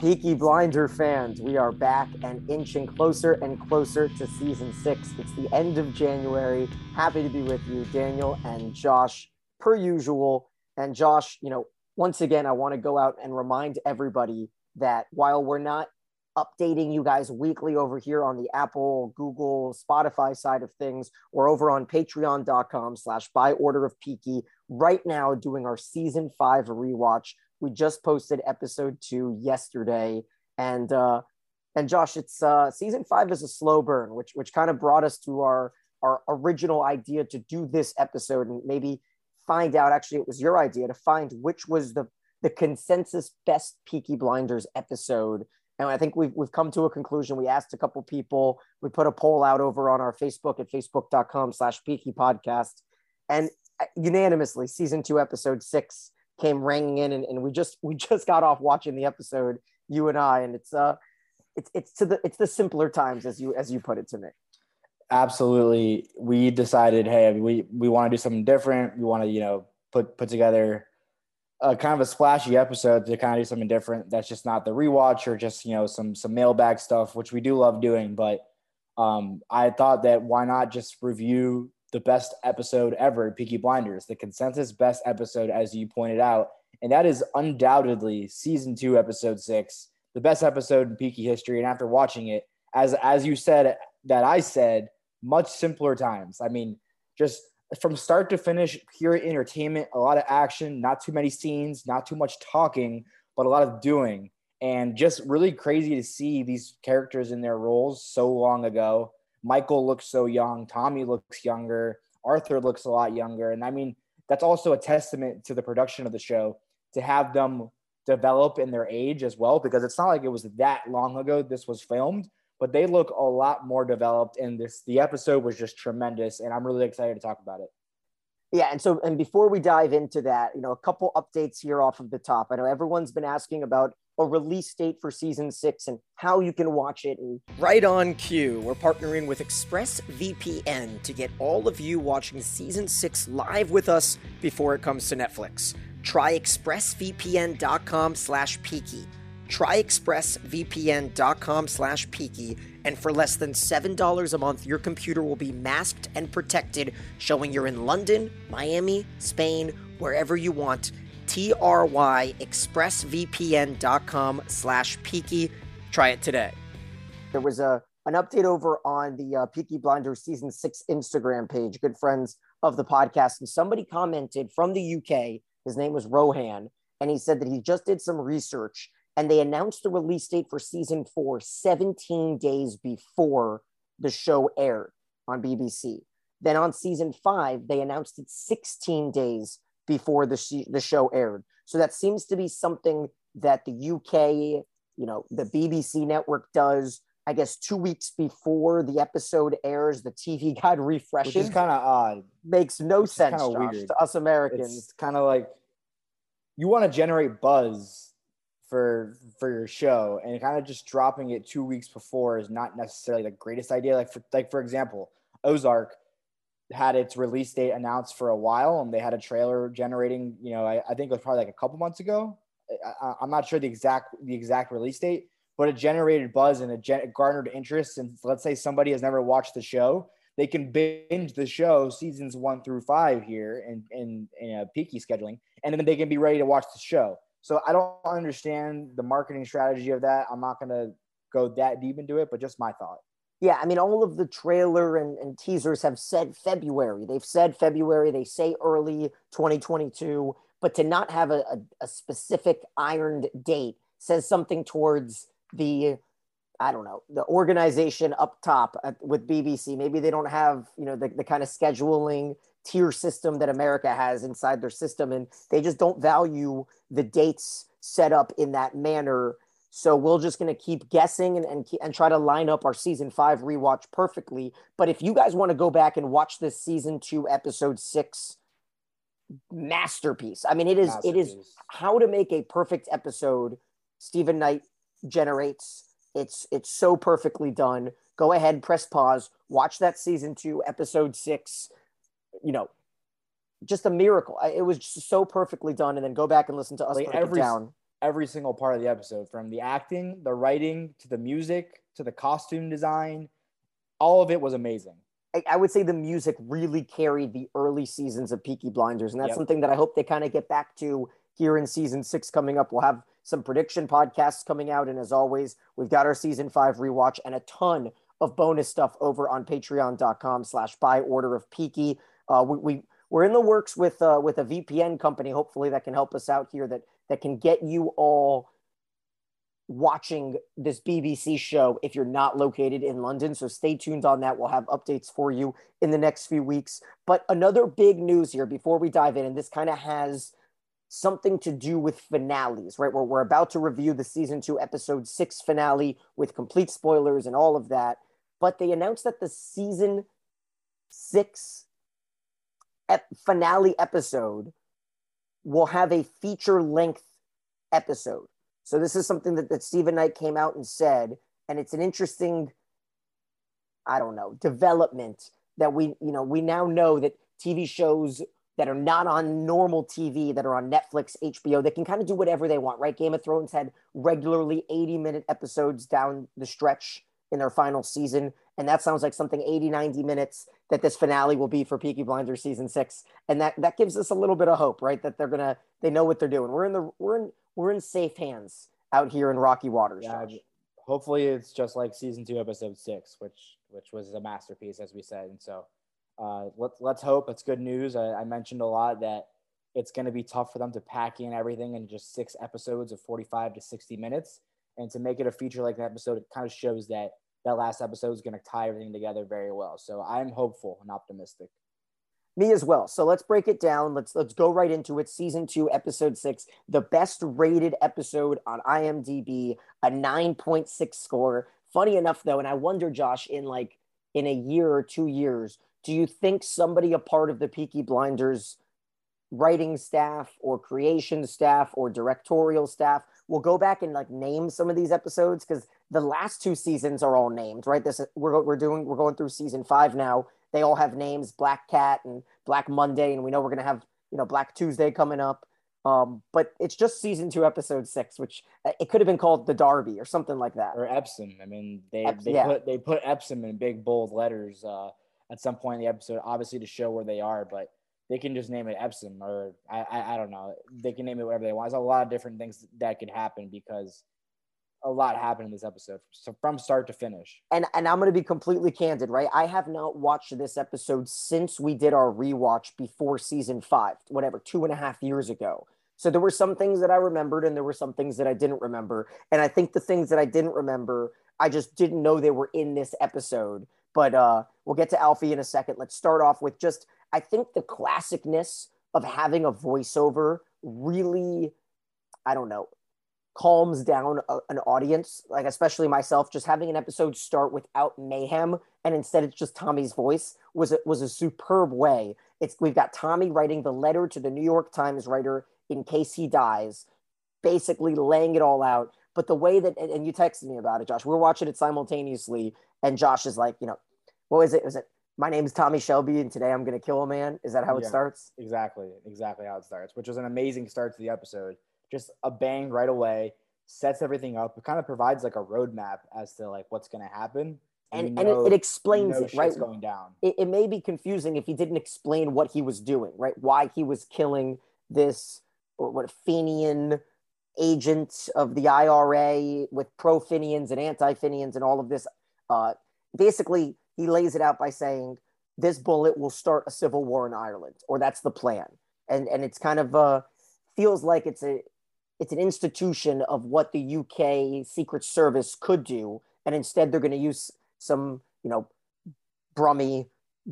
Peaky Blinder fans, we are back and inching closer and closer to season six. It's the end of January. Happy to be with you, Daniel and Josh, per usual. And Josh, you know, once again, I want to go out and remind everybody that while we're not updating you guys weekly over here on the Apple, Google, Spotify side of things, we're over on patreon.com slash by order of Peaky right now doing our season five rewatch we just posted episode two yesterday, and uh, and Josh, it's uh, season five is a slow burn, which which kind of brought us to our our original idea to do this episode and maybe find out. Actually, it was your idea to find which was the the consensus best Peaky Blinders episode. And I think we've, we've come to a conclusion. We asked a couple people. We put a poll out over on our Facebook at facebook.com slash Peaky Podcast. And uh, unanimously, season two, episode six came ringing in and, and we just we just got off watching the episode you and i and it's uh it's it's to the it's the simpler times as you as you put it to me. Absolutely. We decided hey we we want to do something different. We want to you know put put together a kind of a splashy episode to kind of do something different that's just not the rewatch or just you know some some mailbag stuff which we do love doing but um i thought that why not just review the best episode ever, Peaky Blinders, the consensus best episode, as you pointed out. And that is undoubtedly season two, episode six, the best episode in Peaky history. And after watching it, as as you said, that I said, much simpler times. I mean, just from start to finish, pure entertainment, a lot of action, not too many scenes, not too much talking, but a lot of doing. And just really crazy to see these characters in their roles so long ago Michael looks so young, Tommy looks younger, Arthur looks a lot younger. And I mean, that's also a testament to the production of the show to have them develop in their age as well, because it's not like it was that long ago this was filmed, but they look a lot more developed. And this the episode was just tremendous, and I'm really excited to talk about it. Yeah, and so and before we dive into that, you know, a couple updates here off of the top. I know everyone's been asking about a release date for season six and how you can watch it. And right on cue, we're partnering with ExpressVPN to get all of you watching season six live with us before it comes to Netflix. Try expressvpn.com slash peaky. Try expressvpn.com slash peaky, and for less than $7 a month, your computer will be masked and protected, showing you're in London, Miami, Spain, wherever you want tryexpressvpn.com slash peaky. Try it today. There was a an update over on the uh, Peaky Blinders season six Instagram page, good friends of the podcast. And somebody commented from the UK, his name was Rohan, and he said that he just did some research and they announced the release date for season four 17 days before the show aired on BBC. Then on season five, they announced it 16 days before the, sh- the show aired. So that seems to be something that the UK, you know, the BBC network does. I guess two weeks before the episode airs, the TV guide refreshes. Which is kind of odd. Makes no sense Josh, weird. to us Americans. It's kind of like you want to generate buzz for for your show, and kind of just dropping it two weeks before is not necessarily the greatest idea. Like for like for example, Ozark had its release date announced for a while and they had a trailer generating you know i, I think it was probably like a couple months ago. I, am not sure the exact the exact release date but it generated buzz and it gen- garnered interest. And let's say somebody has never watched the show they can binge the show seasons one through five here in in, in a peaky scheduling and then they can be ready to watch the show. So i don't understand the marketing strategy of that. I'm not going to go that deep into it but just my thought yeah, I mean, all of the trailer and, and, teasers have said February. They've said February. They say early 2022, but to not have a, a, a specific ironed date says something towards the, I don't know, the organization up top with BBC. Maybe they don't have, you know, the, the kind of scheduling tier system that America has inside their system, and they just don't value the dates set up in that manner so we're just going to keep guessing and, and, and try to line up our season five rewatch perfectly. But if you guys want to go back and watch this season two, episode six masterpiece, I mean, it is, it is how to make a perfect episode. Steven Knight generates. It's, it's so perfectly done. Go ahead, press pause, watch that season two, episode six. You know, just a miracle. It was just so perfectly done. And then go back and listen to us like every, down every single part of the episode, from the acting, the writing, to the music, to the costume design. All of it was amazing. I, I would say the music really carried the early seasons of Peaky Blinders, and that's Yep. something that I hope they kind of get back to here in season six coming up. We'll have some prediction podcasts coming out, and as always, we've got our season five rewatch and a ton of bonus stuff over on patreon.com slash by order of Peaky. Uh, we, we we're in the works with uh, with a VPN company, hopefully that can help us out here that that can get you all watching this BBC show if you're not located in London. So stay tuned on that. We'll have updates for you in the next few weeks. But another big news here before we dive in, and this kind of has something to do with finales, right? Where we're about to review the season two, episode six finale with complete spoilers and all of that. But they announced that the season six finale episode will have a feature length episode. So this is something that, that Steven Knight came out and said, and it's an interesting, I don't know, development that we, you know, we now know that TV shows that are not on normal TV, that are on Netflix, HBO, they can kind of do whatever they want, right? Game of Thrones had regularly 80 minute episodes down the stretch in their final season. And that sounds like something 80, 90 minutes that this finale will be for Peaky Blinders season six. And that, that gives us a little bit of hope, right? That they're going to, they know what they're doing. We're in the, we're in, we're in safe hands out here in rocky waters. Yeah, hopefully it's just like season two, episode six, which which was a masterpiece, as we said. And so uh, let's let's hope it's good news. I, I mentioned a lot that it's going to be tough for them to pack in everything in just six episodes of 45 to 60 minutes, and to make it a feature like an episode, it kind of shows that that last episode is going to tie everything together very well. So I'm hopeful and optimistic. Me as well. So let's break it down. Let's let's go right into it. Season two, episode six, the best rated episode on IMDb, a 9.6 score. Funny enough, though, and I wonder, Josh, in like in a year or two years, do you think somebody a part of the Peaky Blinders writing staff or creation staff or directorial staff will go back and like name some of these episodes because the last two seasons are all named, right? This we're we're doing we're going through season five now. They all have names, Black Cat and Black Monday, and we know we're gonna have you know Black Tuesday coming up. Um, but it's just season two, episode six, which uh, it could have been called the Derby or something like that. Or Epsom. I mean, they they yeah. put they put Epsom in big bold letters uh, at some point in the episode, obviously to show where they are, but they can just name it Epsom or I, I I don't know. They can name it whatever they want. There's a lot of different things that could happen because a lot happened in this episode, so from start to finish. and and I'm going to be completely candid, right? I have not watched this episode since we did our rewatch before season five, whatever, two and a half years ago. So there were some things that I remembered, and there were some things that I didn't remember. And I think the things that I didn't remember, I just didn't know they were in this episode. But uh, we'll get to Alfie in a second. Let's start off with just I think the classicness of having a voiceover really, I don't know, calms down a, an audience, like especially myself, just having an episode start without mayhem and instead it's just Tommy's voice was a, was a superb way. It's we've got Tommy writing the letter to the New York Times writer in case he dies, basically laying it all out. But the way that and, and you texted me about it, Josh, we are watching it simultaneously, and Josh is like, you know, what was it? Was it my name's Tommy Shelby and today I'm gonna kill a man? Is that how it starts? Exactly, exactly how it starts, which was an amazing start to the episode. Just a bang right away, sets everything up. It kind of provides like a roadmap as to like what's going to happen, And you and know- it, it you explains know it, right? going down. it, it may be confusing if he didn't explain what he was doing, right? Why he was killing this what Fenian agent of the IRA with pro Fenians and anti Fenians and all of this. Uh, basically, he lays it out by saying this bullet will start a civil war in Ireland, or that's the plan. And and it's kind of uh, feels like it's a it's an institution of what the UK Secret Service could do, and instead they're going to use some you know brummy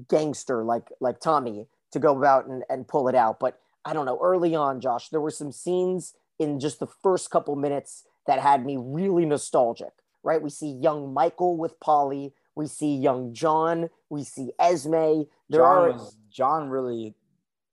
gangster like like Tommy to go about and, and pull it out. But I don't know. Early on, Josh, there were some scenes in just the first couple minutes that had me really nostalgic. Right? We see young Michael with Polly. We see young John. We see Esme. There John are was John really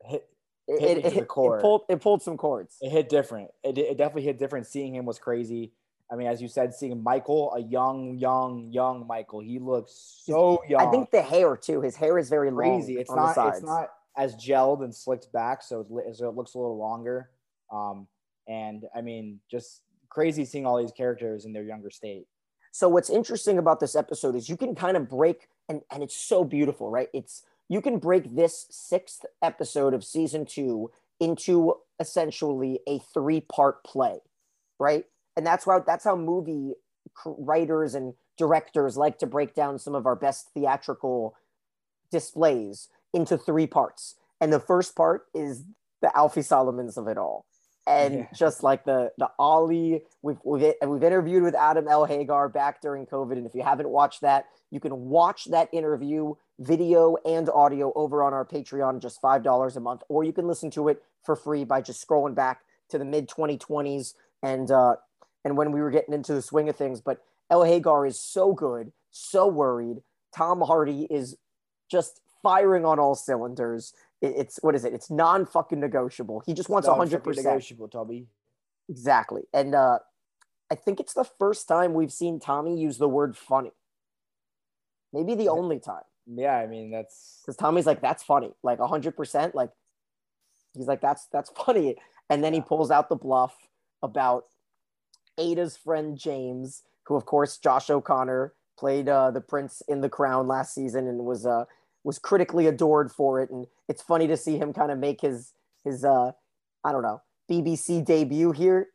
hit it, hit it, it- core. it pulled it pulled some chords. it hit different. It, it definitely hit different. Seeing him was crazy. I mean, as you said, seeing Michael, a young, young, young Michael, he looks so young. I think the hair too. His hair is very long crazy. It's on the not. It's not as gelled and slicked back, so it looks a little longer. Um, And I mean, just crazy seeing all these characters in their younger state. So what's interesting about this episode is you can kind of break and and it's so beautiful, right? It's you can break this sixth episode of season two into essentially a three part play, right? And that's why that's how movie writers and directors like to break down some of our best theatrical displays into three parts. And the first part is the Alfie Solomons of it all. And yeah. just like the the Ollie, we've we've we've interviewed with Adam El Hagar back during COVID, and if you haven't watched that, you can watch that interview, video and audio, over on our Patreon, just five dollars a month, or you can listen to it for free by just scrolling back to the mid 2020s and uh, and when we were getting into the swing of things. But El Hagar is so good, so worried. Tom Hardy is just firing on all cylinders. It's what is it? It's non fucking negotiable. He just wants hundred percent negotiable, Toby. Exactly, and uh, I think it's the first time we've seen Tommy use the word funny. Maybe the only time. Yeah, I mean that's because Tommy's like that's funny, like hundred percent. Like he's like that's that's funny, and then he pulls out the bluff about Ada's friend James who of course Josh O'Connor played uh, the Prince in The Crown last season and was uh, was critically adored for it. And it's funny to see him kind of make his his uh, I don't know BBC debut here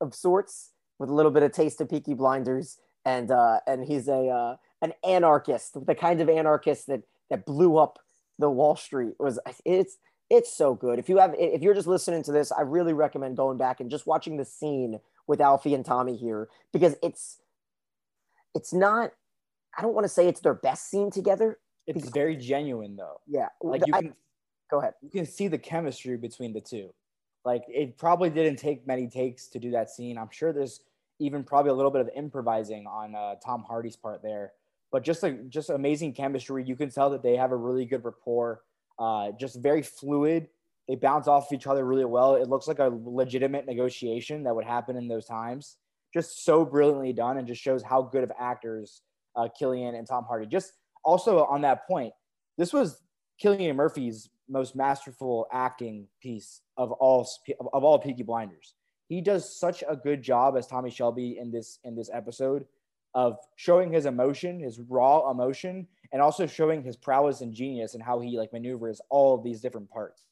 of sorts with a little bit of taste of Peaky Blinders. And uh, and he's a uh, an anarchist, the kind of anarchist that that blew up the Wall Street was it's it's so good. If you have if you're just listening to this, I really recommend going back and just watching the scene with Alfie and Tommy here because it's it's not I don't want to say it's their best scene together. It's because, very genuine though. Yeah. Like you can go ahead. You can see the chemistry between the two. Like it probably didn't take many takes to do that scene. I'm sure there's even probably a little bit of improvising on uh, Tom Hardy's part there. But just like just amazing chemistry. You can tell that they have a really good rapport. Uh, just very fluid. They bounce off each other really well. It looks like a legitimate negotiation that would happen in those times just so brilliantly done and just shows how good of actors uh, Cillian and Tom Hardy. Just also on that point, this was Cillian Murphy's most masterful acting piece of all of all Peaky Blinders. He does such a good job as Tommy Shelby in this in this episode of showing his emotion, his raw emotion, and also showing his prowess and genius and how he like maneuvers all of these different parts.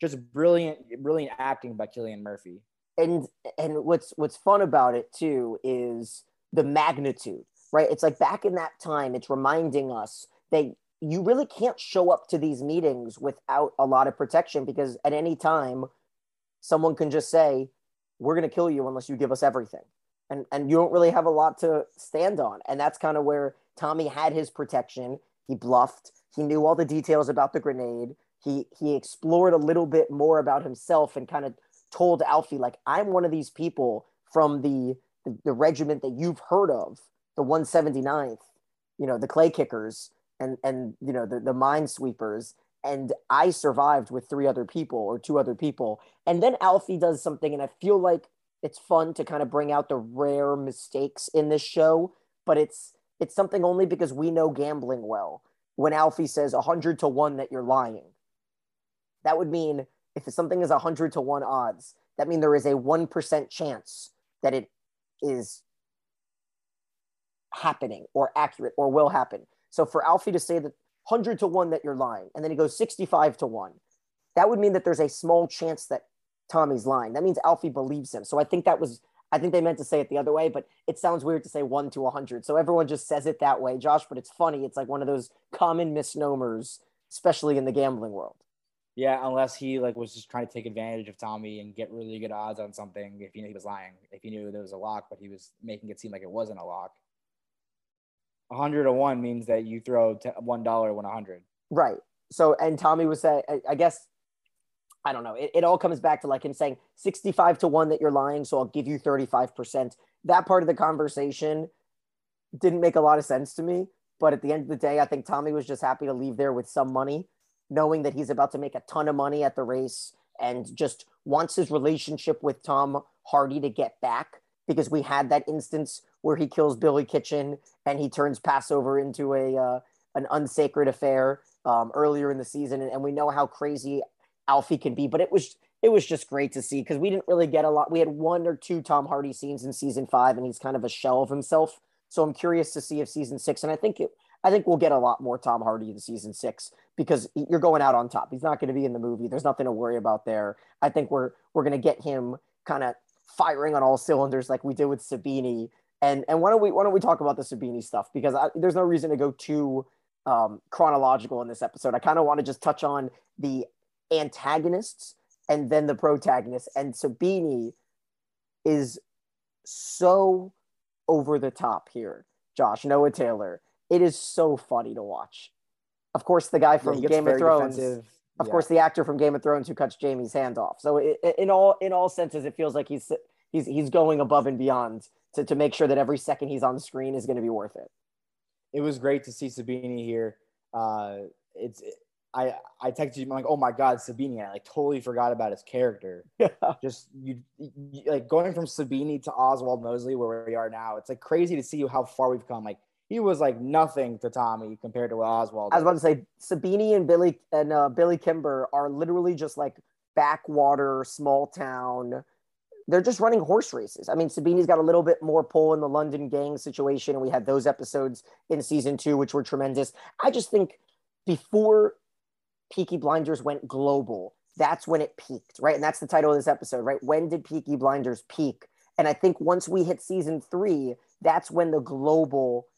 Just brilliant, brilliant acting by Cillian Murphy and and what's what's fun about it too is the magnitude right? It's like back in that time it's reminding us that you really can't show up to these meetings without a lot of protection because at any time someone can just say we're going to kill you unless you give us everything. And and you don't really have a lot to stand on. And that's kind of where tommy had his protection. He bluffed. He knew all the details about the grenade. He he explored a little bit more about himself and kind of told Alfie, like, I'm one of these people from the, the, the regiment that you've heard of, the 179th, you know, the clay kickers and, and you know, the, the minesweepers. And I survived with three other people or two other people. And then Alfie does something, and I feel like it's fun to kind of bring out the rare mistakes in this show, but it's it's something only because we know gambling well. When Alfie says a 100 to 1 that you're lying, that would mean if something is a 100 to 1 odds, that means there is a 1% chance that it is happening or accurate or will happen. So for Alfie to say that 100 to 1 that you're lying, and then he goes 65 to 1, that would mean that there's a small chance that Tommy's lying. That means Alfie believes him. So I think that was, I think they meant to say it the other way, but it sounds weird to say 1 to 100. So everyone just says it that way, Josh, but it's funny. It's like one of those common misnomers, especially in the gambling world. Yeah, unless he like was just trying to take advantage of Tommy and get really good odds on something if he knew he was lying. If he knew there was a lock, but he was making it seem like it wasn't a lock. A hundred to one means that you throw one dollar when a hundred. Right. So and Tommy was saying, I, guess, I don't know. It, it all comes back to like him saying sixty-five to one that you're lying, so I'll give you thirty-five percent. That part of the conversation didn't make a lot of sense to me. But at the end of the day, I think Tommy was just happy to leave there with some money knowing that he's about to make a ton of money at the race and just wants his relationship with Tom Hardy to get back because we had that instance where he kills Billy Kitchen and he turns Passover into a uh, an unsacred affair um, earlier in the season, and, and we know how crazy Alfie can be. But it was it was just great to see because we didn't really get a lot. We had one or two Tom Hardy scenes in season five, and he's kind of a shell of himself. So I'm curious to see if season six, and I think it, I think we'll get a lot more Tom Hardy in season six because you're going out on top. He's not going to be in the movie. There's nothing to worry about there. I think we're we're going to get him kind of firing on all cylinders like we did with Sabini. And and why don't we why don't we talk about the Sabini stuff because I, there's no reason to go too um, chronological in this episode. I kind of want to just touch on the antagonists and then the protagonists. And Sabini is so over the top here. Josh Noah Taylor. It is so funny to watch. Of course, the guy from Yeah, Game of Thrones. defensive. Of Yeah. course, the actor from Game of Thrones who cuts Jaime's hand off. So i i- in all in all senses, it feels like he's he's he's going above and beyond to, to make sure that every second he's on screen is going to be worth it. it was great to see Sabini here. Uh, it's I I texted you I'm like, oh my god, Sabini! I like totally forgot about his character. Just you, you like going from Sabini to Oswald Mosley, where we are now. It's like crazy to see how far we've come. Like he was like nothing to Tommy compared to Oswald. I was about to say Sabini and Billy and uh, Billy Kimber are literally just like backwater, small town. They're just running horse races. I mean, Sabini's got a little bit more pull in the London gang situation, and we had those episodes in season two, which were tremendous. I just think before Peaky Blinders went global, that's when it peaked, right? And that's the title of this episode, right? When did Peaky Blinders peak? And I think once we hit season three, that's when the global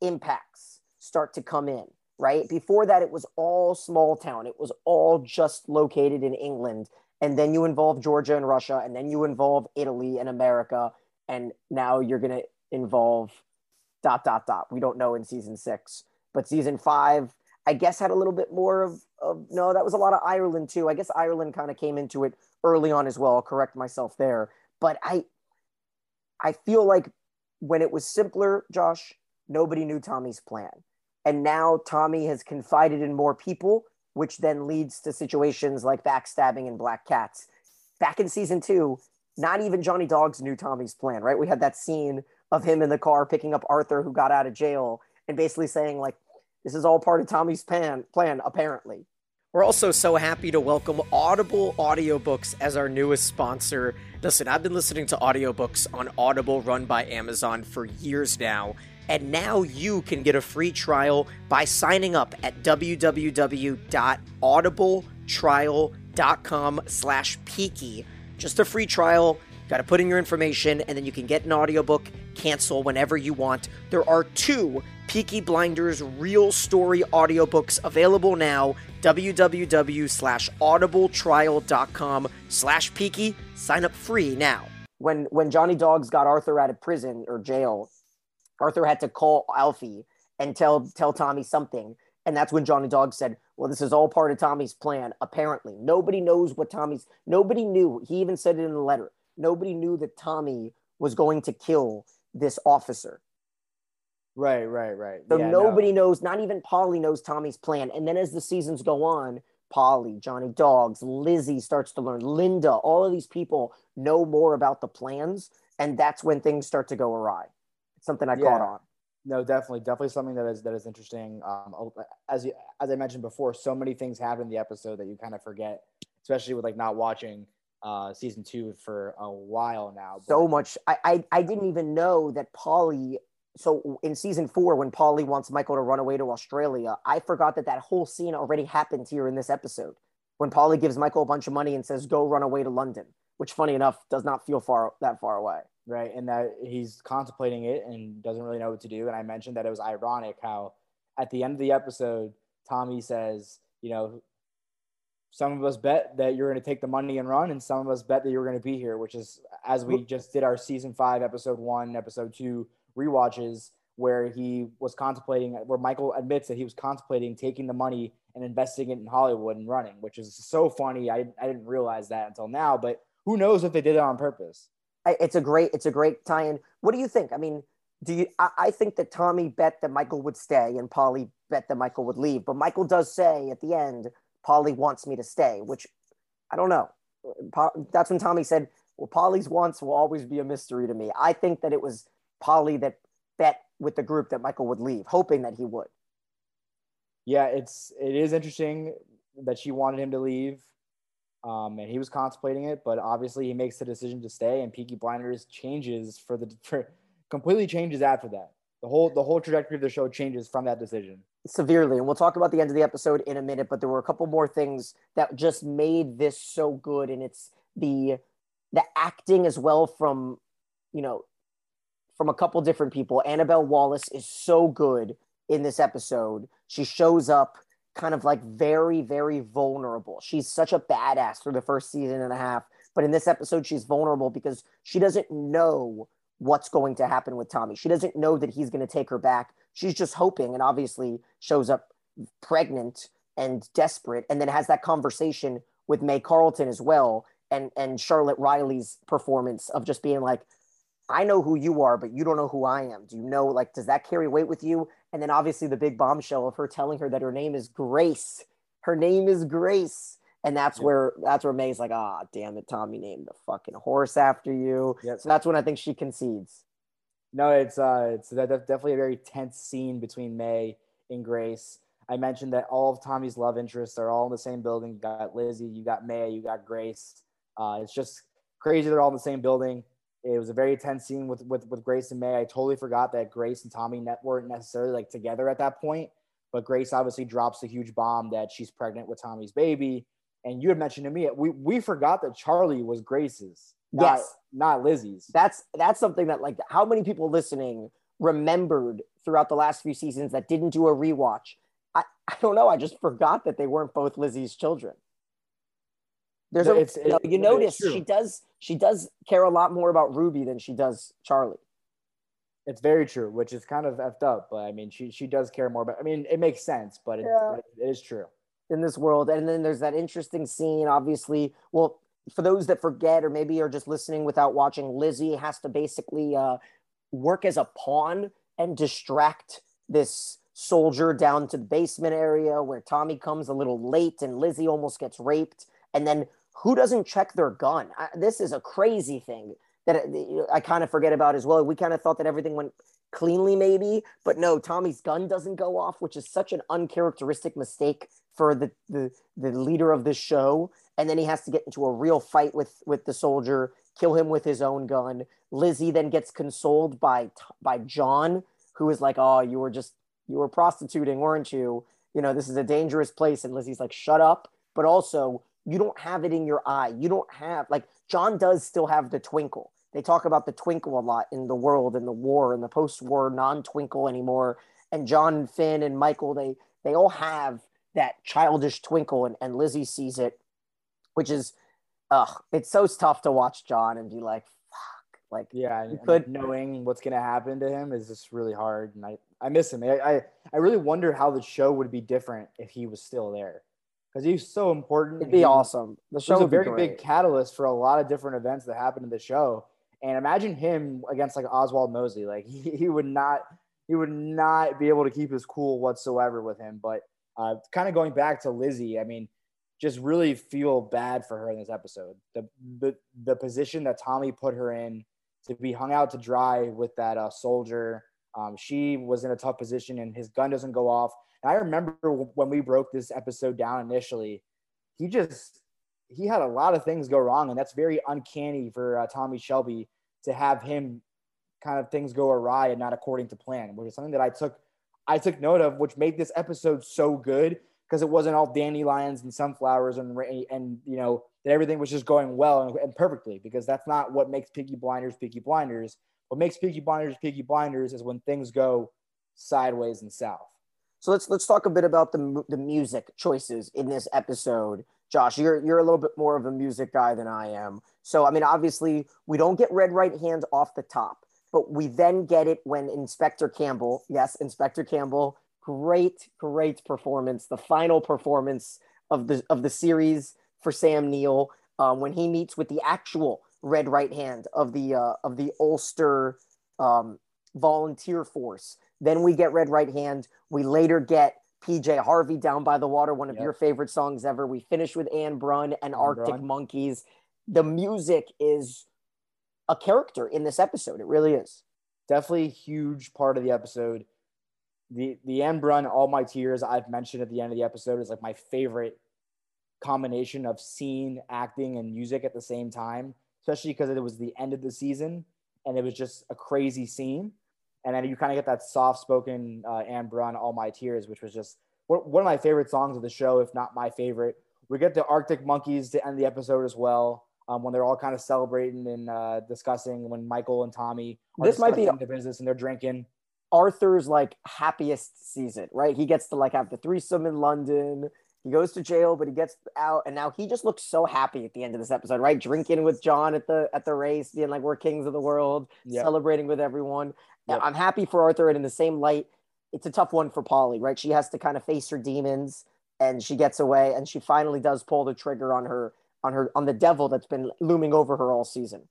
impacts start to come in, right? Before that, it was all small town. It was all just located in England. And then you involve Georgia and Russia, and then you involve Italy and America. And now you're going to involve dot, dot, dot. We don't know in season six. But season five, I guess, had a little bit more of, of no, that was a lot of Ireland too. I guess Ireland kind of came into it early on as well. I'll correct myself there. But I, I feel like when it was simpler, Josh, nobody knew Tommy's plan. And now Tommy has confided in more people, which then leads to situations like backstabbing and black cats. Back in season two, not even Johnny Dogs knew Tommy's plan, right? We had that scene of him in the car picking up Arthur, who got out of jail, and basically saying, like, this is all part of Tommy's plan, plan apparently. We're also so happy to welcome Audible Audiobooks as our newest sponsor. Listen, I've been listening to audiobooks on Audible run by Amazon for years now, and now you can get a free trial by signing up at www.audibletrial.com slash peaky. Just a free trial, got to put in your information, and then you can get an audiobook, cancel whenever you want. There are two Peaky Blinders real story audiobooks available now. www slash audibletrial.com slash peaky. Sign up free now. When when Johnny Dogs got Arthur out of prison or jail, Arthur had to call Alfie and tell tell Tommy something. And that's when Johnny Dogs said, Well, this is all part of Tommy's plan. Apparently. Nobody knows what Tommy's nobody knew. He even said it in the letter. Nobody knew that Tommy was going to kill this officer. right, right, right. So Yeah, no. nobody knows, not even Polly knows Tommy's plan. And then as the seasons go on, Polly, Johnny Dogs, Lizzie starts to learn, Linda, all of these people know more about the plans. And that's when things start to go awry. Something I Yeah. caught on. No, definitely, definitely something that is that is interesting. Um, as you, as I mentioned before, so many things happen in the episode that you kind of forget, especially with like not watching uh, season two for a while now. But- So much. I, I, I didn't even know that Polly. So in season four, when Polly wants Michael to run away to Australia, I forgot that that whole scene already happened here in this episode. When Polly gives Michael a bunch of money and says, "Go run away to London," which, funny enough, does not feel far that far away. Right? And that he's contemplating it and doesn't really know what to do. And I mentioned that it was ironic how at the end of the episode, Tommy says, you know, some of us bet that you're going to take the money and run, and some of us bet that you're going to be here, which is as we just did our season five, episode one, episode two rewatches, where he was contemplating, where Michael admits that he was contemplating taking the money and investing it in Hollywood and running, which is so funny. I, I didn't realize that until now, but who knows if they did it on purpose. It's a great it's a great tie-in. What do you think? I mean, do you? I, I think that Tommy bet that Michael would stay, and Polly bet that Michael would leave. But Michael does say at the end, Polly wants me to stay, which I don't know. That's when Tommy said, "Well, Polly's wants will always be a mystery to me." I think that it was Polly that bet with the group that Michael would leave, hoping that he would. yeah, it's it is interesting that she wanted him to leave. Um, and he was contemplating it, but obviously he makes the decision to stay, and Peaky Blinders changes for the for, completely changes after that. The whole the whole trajectory of the show changes from that decision severely. And we'll talk about the end of the episode in a minute, but there were a couple more things that just made this so good. And it's the the acting as well from, you know, from a couple different people. Annabelle Wallis is so good in this episode. She shows up kind of like very, very vulnerable. She's such a badass through the first season and a half. But in this episode, she's vulnerable because she doesn't know what's going to happen with Tommy. She doesn't know that he's going to take her back. She's just hoping and obviously shows up pregnant and desperate and then has that conversation with May Carlton as well and and Charlotte Riley's performance of just being like I know who you are but you don't know who I am. Do you know like does that carry weight with you? And then obviously the big bombshell of her telling her that her name is Grace. Her name is Grace and that's yep. where that's where May's like, ah, damn it, Tommy named the fucking horse after you. Yep. So that's when I think she concedes. No, it's uh, it's definitely a very tense scene between May and Grace. I mentioned that all of Tommy's love interests are all in the same building. You got Lizzie, you got May, you got Grace. Uh, it's just crazy they're all in the same building. It was a very tense scene with, with with Grace and May. I totally forgot that Grace and Tommy net weren't necessarily like together at that point. But Grace obviously drops a huge bomb that she's pregnant with Tommy's baby and you had mentioned to me we we forgot that Charlie was Grace's, not, yes, not Lizzie's. That's that's something that like how many people listening remembered throughout the last few seasons that didn't do a rewatch. I, I don't know. I just forgot that they weren't both Lizzie's children. There's a it's, you, know, you notice she does she does care a lot more about Ruby than she does Charlie. It's very true, which is kind of effed up, but I mean, she she does care more about. I mean, it makes sense, but it, yeah. it is true in this world. And then there's that interesting scene, obviously. Well, for those that forget or maybe are just listening without watching, Lizzie has to basically uh, work as a pawn and distract this soldier down to the basement area where Tommy comes a little late and Lizzie almost gets raped. And then who doesn't check their gun? I, this is a crazy thing that uh, I, I kind of forget about as well. We kind of thought that everything went cleanly, maybe, but no, Tommy's gun doesn't go off, which is such an uncharacteristic mistake for the, the the leader of this show. And then he has to get into a real fight with with the soldier kill him with his own gun. Lizzie then gets consoled by by john who is like oh you were just you were prostituting weren't you? You know this is a dangerous place. And lizzie's like shut up. But also you don't have it in your eye you don't have like john does still have the twinkle they talk about the twinkle a lot in the world in the war and the post-war non-twinkle anymore and john finn and michael they they all have that childish twinkle and, and Lizzie sees it, which is ugh, it's so tough to watch John and be like, fuck. Like yeah, could knowing what's gonna happen to him is just really hard. And I, I miss him. I, I, I really wonder how the show would be different if he was still there. Because he's so important. It'd be he, awesome. The show was a very big catalyst for a lot of different events that happened in the show. And imagine him against like Oswald Mosley. Like he, he would not he would not be able to keep his cool whatsoever with him. But uh, kind of going back to Lizzie, I mean, just really feel bad for her in this episode. The the the position that Tommy put her in to be hung out to dry with that uh, soldier. Um, she was in a tough position, and his gun doesn't go off. And I remember when we broke this episode down initially, he just he had a lot of things go wrong, and that's very uncanny for uh, Tommy Shelby to have him kind of things go awry and not according to plan, which is something that I took I took note of, which made this episode so good because it wasn't all dandelions and sunflowers and and you know that everything was just going well and, and, perfectly because that's not what makes Peaky Blinders Peaky Blinders. What makes Peaky Blinders Peaky Blinders is when things go sideways and south. So let's let's talk a bit about the the music choices in this episode. Josh, you're you're a little bit more of a music guy than I am. So I mean, obviously, we don't get Red Right Hand off the top but we then get it when Inspector Campbell, yes, Inspector Campbell, great, great performance. The final performance of the of the series for Sam Neill um, when he meets with the actual Red Right Hand of the uh, of the Ulster um, volunteer force. Then we get Red Right Hand. We later get PJ Harvey down by the water, one of yep. your favorite songs ever. We finish with Ane Brun and Anne Arctic Brun. Monkeys. The music is a character in this episode. It really is. Definitely a huge part of the episode. The the Ane Brun, All My Tears, I've mentioned at the end of the episode is like my favorite combination of scene, acting, and music at the same time, especially because it was the end of the season and it was just a crazy scene. And then you kind of get that soft spoken uh, Amber on All My Tears, which was just one of my favorite songs of the show, if not my favorite. We get the Arctic Monkeys to end the episode as well. Um, when they're all kind of celebrating and uh, discussing when Michael and Tommy this might be the business and they're drinking. Arthur's like happiest season, right? He gets to like have the threesome in London. He goes to jail, but he gets out, and now he just looks so happy at the end of this episode, right? Drinking with John at the at the race, being like, "We're kings of the world," yep. celebrating with everyone. Yep. I'm happy for Arthur, and in the same light, it's a tough one for Polly, right? She has to kind of face her demons, and she gets away, and she finally does pull the trigger on her on her on the devil that's been looming over her all season.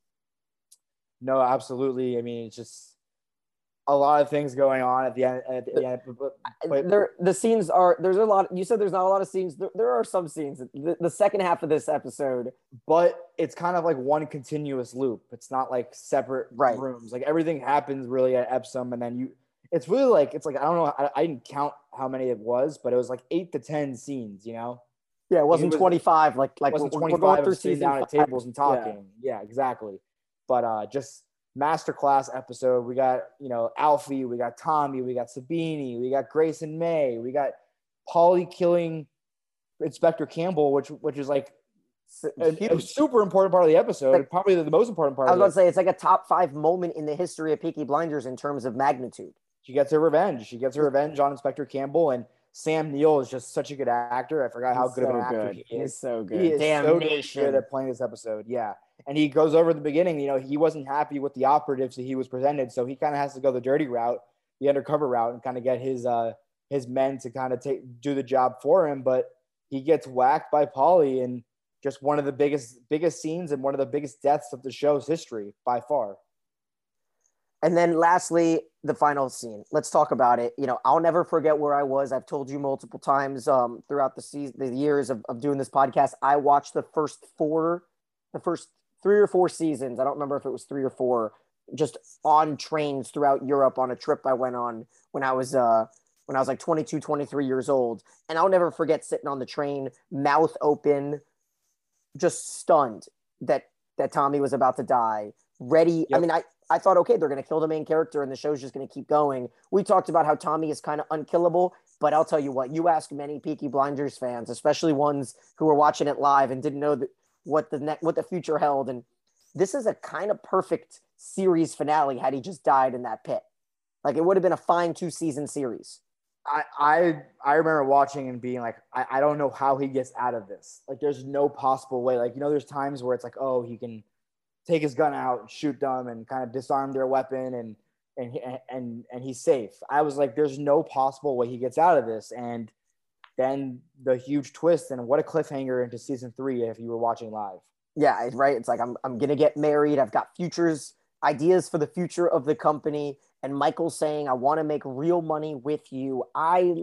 No, absolutely. I mean, it's just a lot of things going on at the end. At the end but, but, there, the scenes are there's a lot. You said there's not a lot of scenes. There, there are some scenes. The, the, second half of this episode, but it's kind of like one continuous loop. It's not like separate right. rooms. Like everything happens really at Epsom, and then you. It's really like it's like I don't know. I, I didn't count how many it was, but it was like eight to ten scenes. You know. Yeah, it wasn't it was, 25 like like wasn't 25 we're going through sitting down five. at tables and talking. Yeah, yeah exactly. But uh just masterclass episode. We got, you know, Alfie, we got Tommy, we got Sabini, we got Grayson May, we got Polly killing Inspector Campbell, which which is like a, a, super important part of the episode, like, probably the, most important part. I was going to say it's like a top five moment in the history of Peaky Blinders in terms of magnitude. She gets her revenge. She gets her revenge on Inspector Campbell, and Sam Neill is just such a good actor. I forgot how He's good so of an actor good. he is. He's so good. He is Damnation. so good at playing this episode. Yeah and he goes over the beginning. You know, he wasn't happy with the operatives that he was presented, so he kind of has to go the dirty route, the undercover route, and kind of get his uh his men to kind of take do the job for him. But he gets whacked by Polly, and just one of the biggest biggest scenes and one of the biggest deaths of the show's history by far. And then lastly, the final scene. Let's talk about it. You know, I'll never forget where I was. I've told you multiple times um, throughout the season, the years of, of doing this podcast. I watched the first four, the first three or four seasons. I don't remember if it was three or four, just on trains throughout Europe on a trip I went on when I was uh when I was like 22, 23 years old. And I'll never forget sitting on the train, mouth open, just stunned that that Tommy was about to die. Ready. Yep. I mean, I, I thought, okay, they're gonna kill the main character and the show's just gonna keep going. We talked about how Tommy is kind of unkillable, but I'll tell you what, you ask many Peaky Blinders fans, especially ones who were watching it live and didn't know what the ne- what the future held. And this is a kind of perfect series finale had he just died in that pit. Like it would have been a fine two season series. I, I I remember watching and being like, I, I don't know how he gets out of this. Like there's no possible way. Like, you know, there's times where it's like, oh, he can take his gun out and shoot them and kind of disarm their weapon and and and and he's safe. I was like, there's no possible way he gets out of this. And then the huge twist and what a cliffhanger into season three if you were watching live. Yeah, right. It's like I'm I'm gonna get married. I've got futures ideas for the future of the company. And Michael saying, I want to make real money with you. I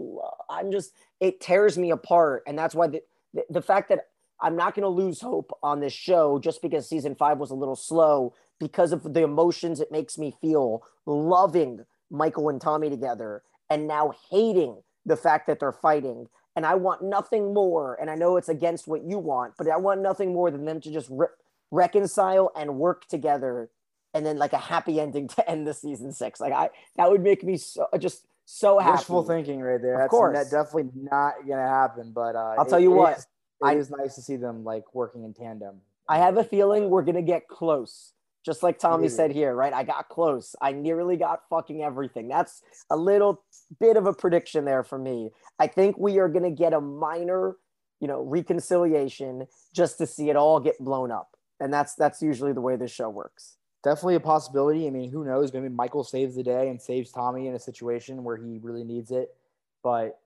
I'm just it tears me apart. And that's why the, the, the fact that I'm not going to lose hope on this show just because season five was a little slow because of the emotions it makes me feel loving Michael and Tommy together and now hating the fact that they're fighting and I want nothing more. And I know it's against what you want, but I want nothing more than them to just re- reconcile and work together, and then like a happy ending to end the season six. Like I, that would make me so just so happy. Wishful thinking, right there. Of That's course, that's definitely not gonna happen. But uh, I'll tell you what, is, I, is nice to see them like working in tandem. I have a feeling we're gonna get close just like Tommy Maybe. said here, right? I got close. I nearly got fucking everything. That's a little bit of a prediction there for me. I think we are to get a minor, you know, reconciliation just to see it all get blown up. And that's that's usually the way this show works. Definitely a possibility. I mean, who knows? Maybe Michael saves the day and saves Tommy in a situation where he really needs it. But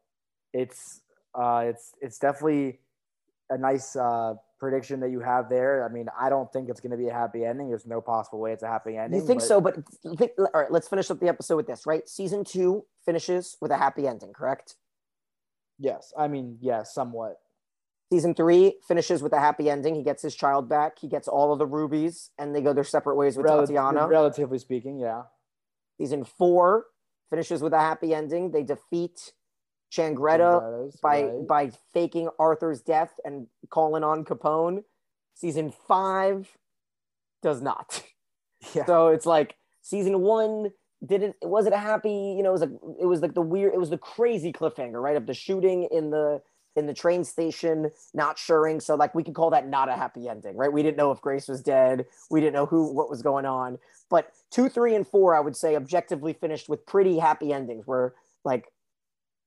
it's uh, it's it's definitely a nice uh, prediction that you have there. I mean, I don't think it's going to be a happy ending. There's no possible way it's a happy ending. You think but... so? But think, all right, let's finish up the episode with this, right? Season two finishes with a happy ending, correct? Yes. I mean, yes, yeah, somewhat. Season three finishes with a happy ending. He gets his child back. He gets all of the rubies, and they go their separate ways with Rel- Tatiana. Relatively speaking, yeah. Season four finishes with a happy ending. They defeat Changretta by right? by faking Arthur's death and calling on Capone. Season five does not. Yeah. So it's like season one didn't was it a happy, you know, it was like it was like the weird it was the crazy cliffhanger, right? Of the shooting in the in the train station, not suring. So like we could call that not a happy ending, right? We didn't know if Grace was dead. We didn't know who what was going on. But two, three, and four, I would say objectively finished with pretty happy endings where like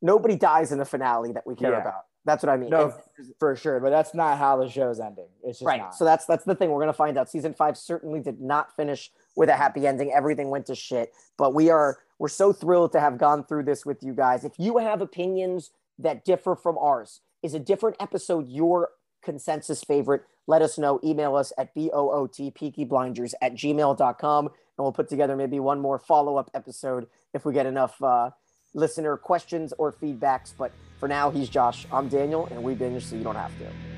nobody dies in the finale that we care Yeah. about. That's what I mean. No, And- for sure. But that's not how the show's ending. It's just right. not. So that's that's the thing. We're gonna find out. Season five certainly did not finish with a happy ending. Everything went to shit. But we are we're so thrilled to have gone through this with you guys. If you have opinions that differ from ours, is a different episode your consensus favorite? Let us know. Email us at boot peakyblinders at gmail.com and we'll put together maybe one more follow-up episode if we get enough uh, listener questions or feedbacks. But for now, he's Josh. I'm Daniel, and we've binge so you don't have to.